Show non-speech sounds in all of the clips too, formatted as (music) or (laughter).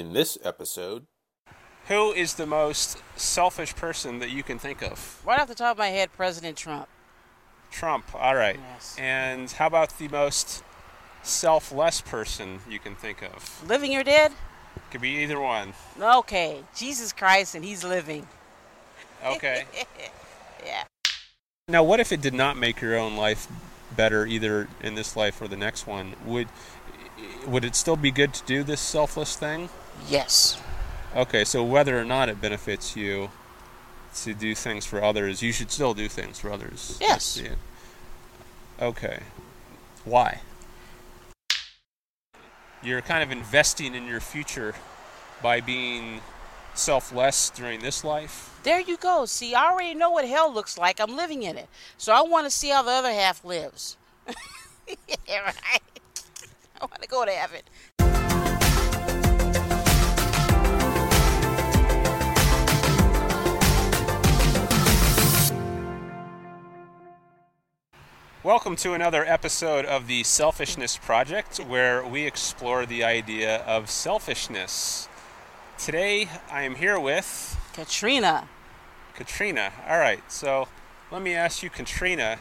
In this episode, Who is the most selfish person that you can think of? Right off the top of my head, President Trump. Trump. All right. Yes. And how about the most selfless person you can think of? Living or dead? Could be either one. Okay, Jesus Christ, and he's living. (laughs) Okay. Yeah. now, what if it did not make your own life better, either in this life or the next one? Would would it still be good to do this selfless thing? Yes. Okay, so whether or not it benefits you to do things for others, you should still do things for others. Yes. Okay. Why? You're kind of investing in your future by being selfless during this life. There you go. See, I already know what hell looks like. I'm living in it. So I want to see how the other half lives. (laughs) yeah, right. (laughs) I want to go to heaven. Welcome to another episode of the Selfishness Project, where we explore the idea of selfishness. Today, I am here with Katrina. Katrina. All right, so let me ask you, Katrina,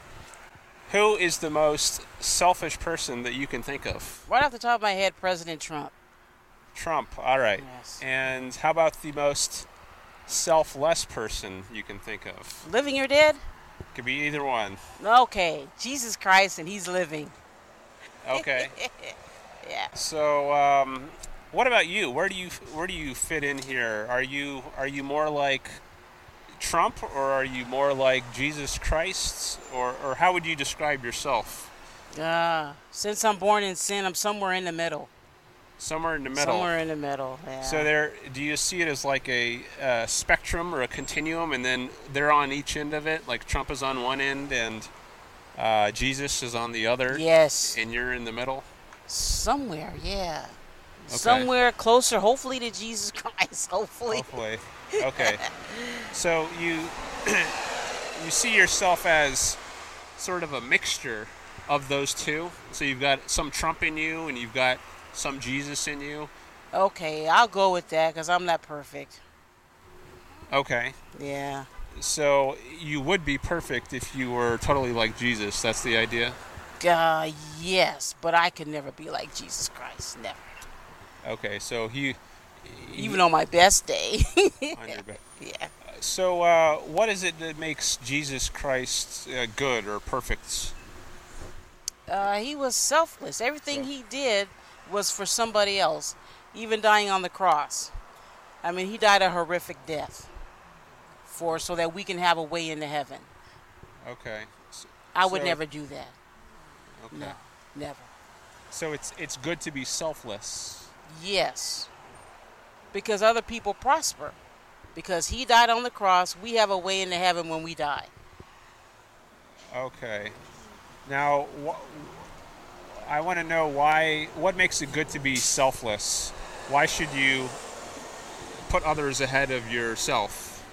who is the most selfish person that you can think of? Right off the top of my head, President Trump. Trump. All right. Yes. And how about the most selfless person you can think of? Living or dead? Could be either one. Okay, Jesus Christ, and he's living. Okay. (laughs) Yeah. So, um, what about you? Where do you where do you fit in here? Are you are you more like Trump or are you more like Jesus Christ or or how would you describe yourself? Uh, since I'm born in sin, I'm somewhere in the middle. Somewhere in the middle. Somewhere in the middle. Yeah. So there, do you see it as like a, uh spectrum or a continuum, and then they're on each end of it? Like Trump is on one end, and uh, Jesus is on the other, yes. and you're in the middle. Somewhere, yeah. Okay. Somewhere closer, hopefully, to Jesus (laughs) Christ. Hopefully. Hopefully, okay. So you (clears throat) you see yourself as sort of a mixture of those two. So you've got some Trump in you, and you've got some Jesus in you. Okay, I'll go with that because I'm not perfect. Okay. Yeah. So you would be perfect if you were totally like Jesus. That's the idea. Uh, yes, but I could never be like Jesus Christ. Never. Okay, so he. Even on my best day. (laughs) on your bed. yeah. So, uh, what is it that makes Jesus Christ uh, good or perfect? Uh, he was selfless. Everything he did was for somebody else, even dying on the cross. I mean, he died a horrific death for so that we can have a way into heaven. Okay. So, I would So- never do that. okay. No, never. So it's it's good to be selfless. Yes. Because other people prosper. Because he died on the cross, we have a way into heaven when we die. Okay. Now, wh- I want to know why. What makes it good to be selfless? Why should you put others ahead of yourself?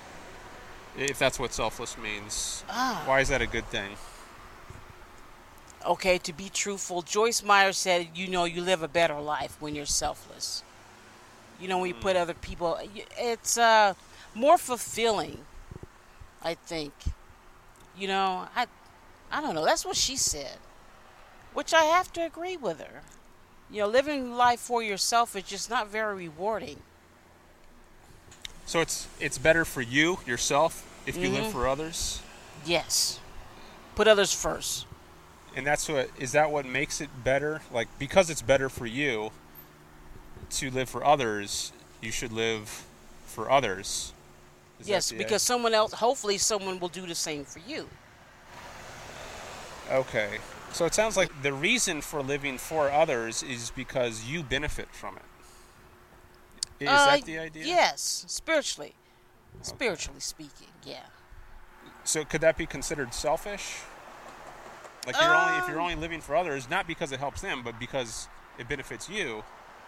If that's what selfless means. Ah. Why is that a good thing? Okay, to be truthful, Joyce Meyer said, you know, you live a better life when you're selfless. You know, when you put other people, it's uh, more fulfilling, I think. You know, I, I don't know. That's what she said, which I have to agree with her. You know, living life for yourself is just not very rewarding. So it's it's better for you yourself if you live Mhm. for others. Yes. Put others first. And that's what is that what makes it better? Like because it's better for you to live for others, you should live for others. Is yes, because someone else, hopefully, someone will do the same for you. okay. So it sounds like the reason for living for others is because you benefit from it. Is Uh, that the idea? Yes, spiritually. Spiritually speaking, yeah. So could that be considered selfish? Like you're only if you're Um, only living for others, not because it helps them, but because it benefits you.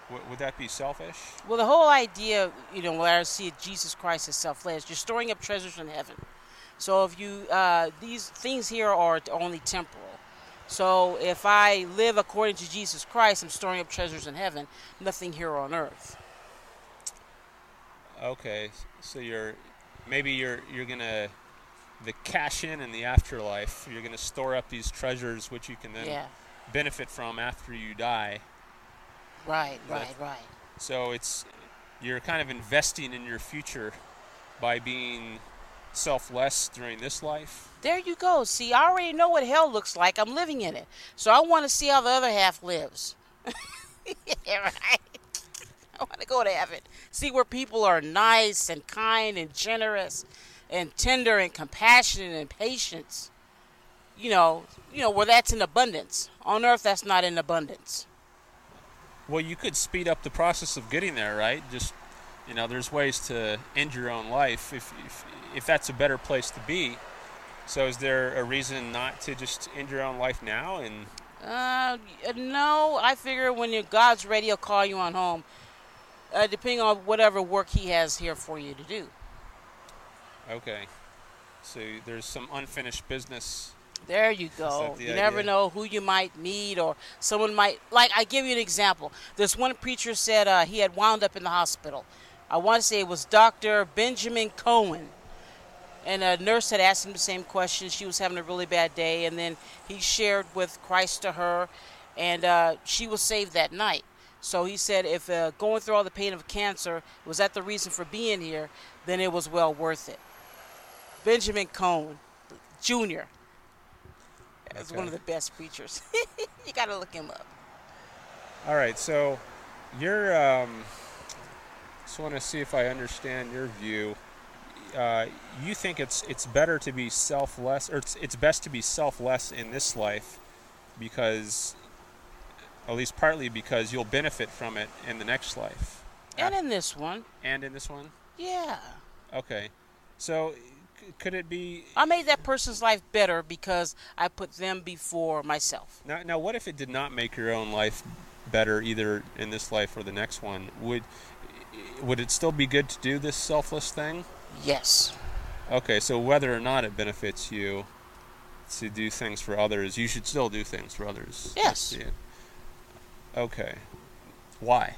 W- would that be selfish? Well, the whole idea, you know, where I see it, Jesus Christ is selfless, you're storing up treasures in heaven. So if you, uh, these things here are only temporal. So if I live according to Jesus Christ, I'm storing up treasures in heaven, nothing here on earth. Okay, so you're maybe you're you're gonna the cash in in the afterlife. You're gonna store up these treasures, which you can then Yeah. benefit from after you die. Right, That- right, right. So it's you're kind of investing in your future by being selfless during this life. There you go. See, I already know what hell looks like. I'm living in it. So I want to see how the other half lives. (laughs) yeah, right. I want to go to heaven. See where people are nice and kind and generous and tender and compassionate and patient. You know, you know where that's in abundance. On earth that's not in abundance. Well, you could speed up the process of getting there, right? Just you know, there's ways to end your own life if if, if that's a better place to be. So, is there a reason not to just end your own life now? And Uh, no, I figure when your God's ready, he'll call you on home. Uh, depending on whatever work he has here for you to do. okay, so there's some unfinished business. There you go. the You never know who you might meet or someone might like. I give you an example. This one preacher said uh, he had wound up in the hospital. I want to say it was Dr. Benjamin Cohen, and a nurse had asked him the same question. She was having a really bad day, and then he shared with Christ to her, and uh, she was saved that night. So he said, if uh, going through all the pain of cancer was that the reason for being here, then it was well worth it. Benjamin Cohen, Jr. Is one of the best preachers. (laughs) you got to look him up. All right, so you're. Um, just want to see if I understand your view. Uh, you think it's it's better to be selfless, or it's it's best to be selfless in this life, because, at least partly because you'll benefit from it in the next life, And in this one, and in this one. yeah. Okay, so c- could it be I made that person's life better because I put them before myself. now? Now, what if it did not make your own life better, either in this life or the next one? Would would it still be good to do this selfless thing? Yes. Okay, so whether or not it benefits you to do things for others, you should still do things for others. Yes. Okay. Why?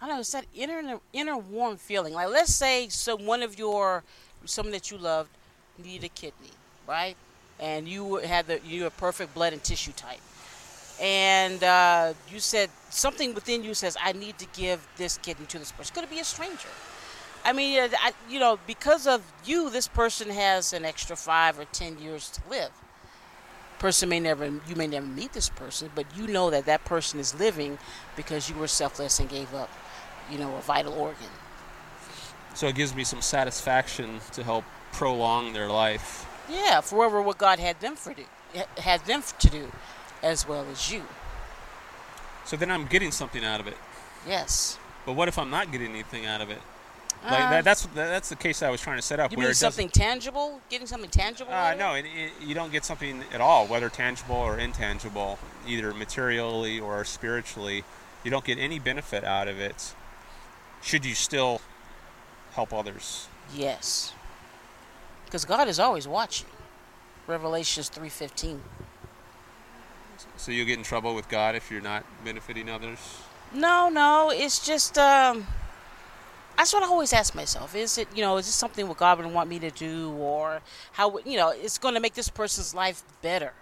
I know it's that inner inner warm feeling. Like let's say some one of your someone that you loved needed a kidney, right? And you had the you were perfect blood and tissue type, and uh, you said something within you says I need to give this kidney to this person. Could it be a stranger? I mean, uh, I, you know, because of you, this person has an extra five or ten years to live. Person may never, you may never meet this person, but you know that that person is living because you were selfless and gave up, you know, a vital organ. So it gives me some satisfaction to help prolong their life. Yeah, forever what God had them for do, had them to do, as well as you. So then I'm getting something out of it. Yes. But what if I'm not getting anything out of it? Like Uh, that, that's that's the case I was trying to set up. You where mean something tangible? Getting something tangible? Uh, no, it, it, you don't get something at all, whether tangible or intangible, either materially or spiritually. You don't get any benefit out of it. Should you still help others? Yes. Because God is always watching. Revelations three fifteen. So you'll get in trouble with God if you're not benefiting others. No, no, it's just um that's what I always ask myself. Is it, you know, is this something what God would want me to do or how you know, it's going to make this person's life better.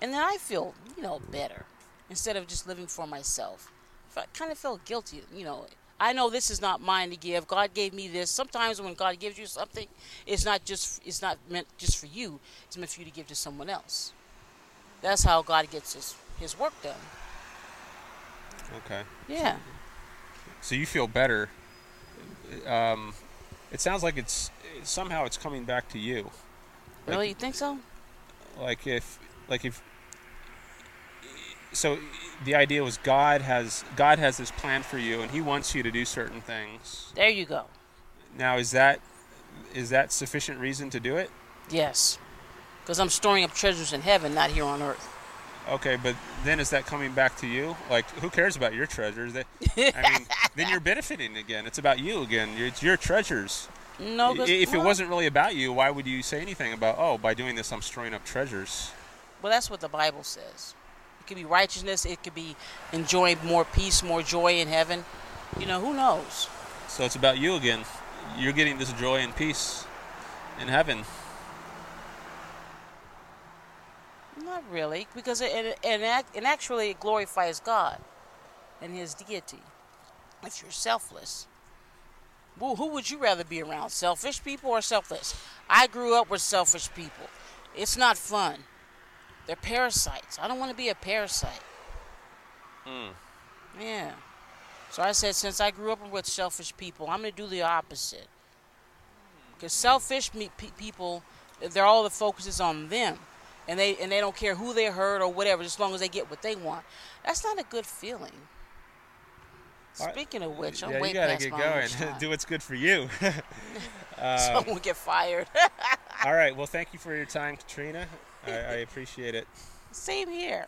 And then I feel, you know, better instead of just living for myself. I kind of feel guilty, you know. I know this is not mine to give. God gave me this. Sometimes when God gives you something, it's not just it's not meant just for you. It's meant for you to give to someone else. That's how God gets his his work done. Okay. Yeah. So you feel better. Um, it sounds like it's somehow it's coming back to you. Like- Really? You think so? like if like if so the idea was god has god has this plan for you and he wants you to do certain things There you go. now is that is that sufficient reason to do it Yes. Because I'm storing up treasures in heaven, not here on earth. okay but then is that coming back to you like who cares about your treasures that (laughs) i mean then you're benefiting again it's about you again it's your treasures No, if it wasn't really about you why would you say anything about oh by doing this i'm storing up treasures Well, that's what the Bible says. It could be righteousness. It could be enjoying more peace, more joy in heaven. You know, who knows? So it's about you again. You're getting this joy and peace in heaven. Not really, because it, it, and, act, and actually it glorifies God and His deity. If you're selfless, well, who would you rather be around, selfish people or selfless? I grew up with selfish people. It's not fun. They're parasites. I don't want to be a parasite. Mm. Yeah. So I said, since I grew up with selfish people, I'm going to do the opposite. Because selfish me- pe- people, they're all the focus is on them, and they and they don't care who they hurt or whatever, as long as they get what they want. That's not a good feeling. Speaking of which, I'm yeah, way you gotta get going. (laughs) Do what's good for you. (laughs) (laughs) uh, Someone get fired. all right. Well, thank you for your time, Katrina. I, I appreciate it. Same here.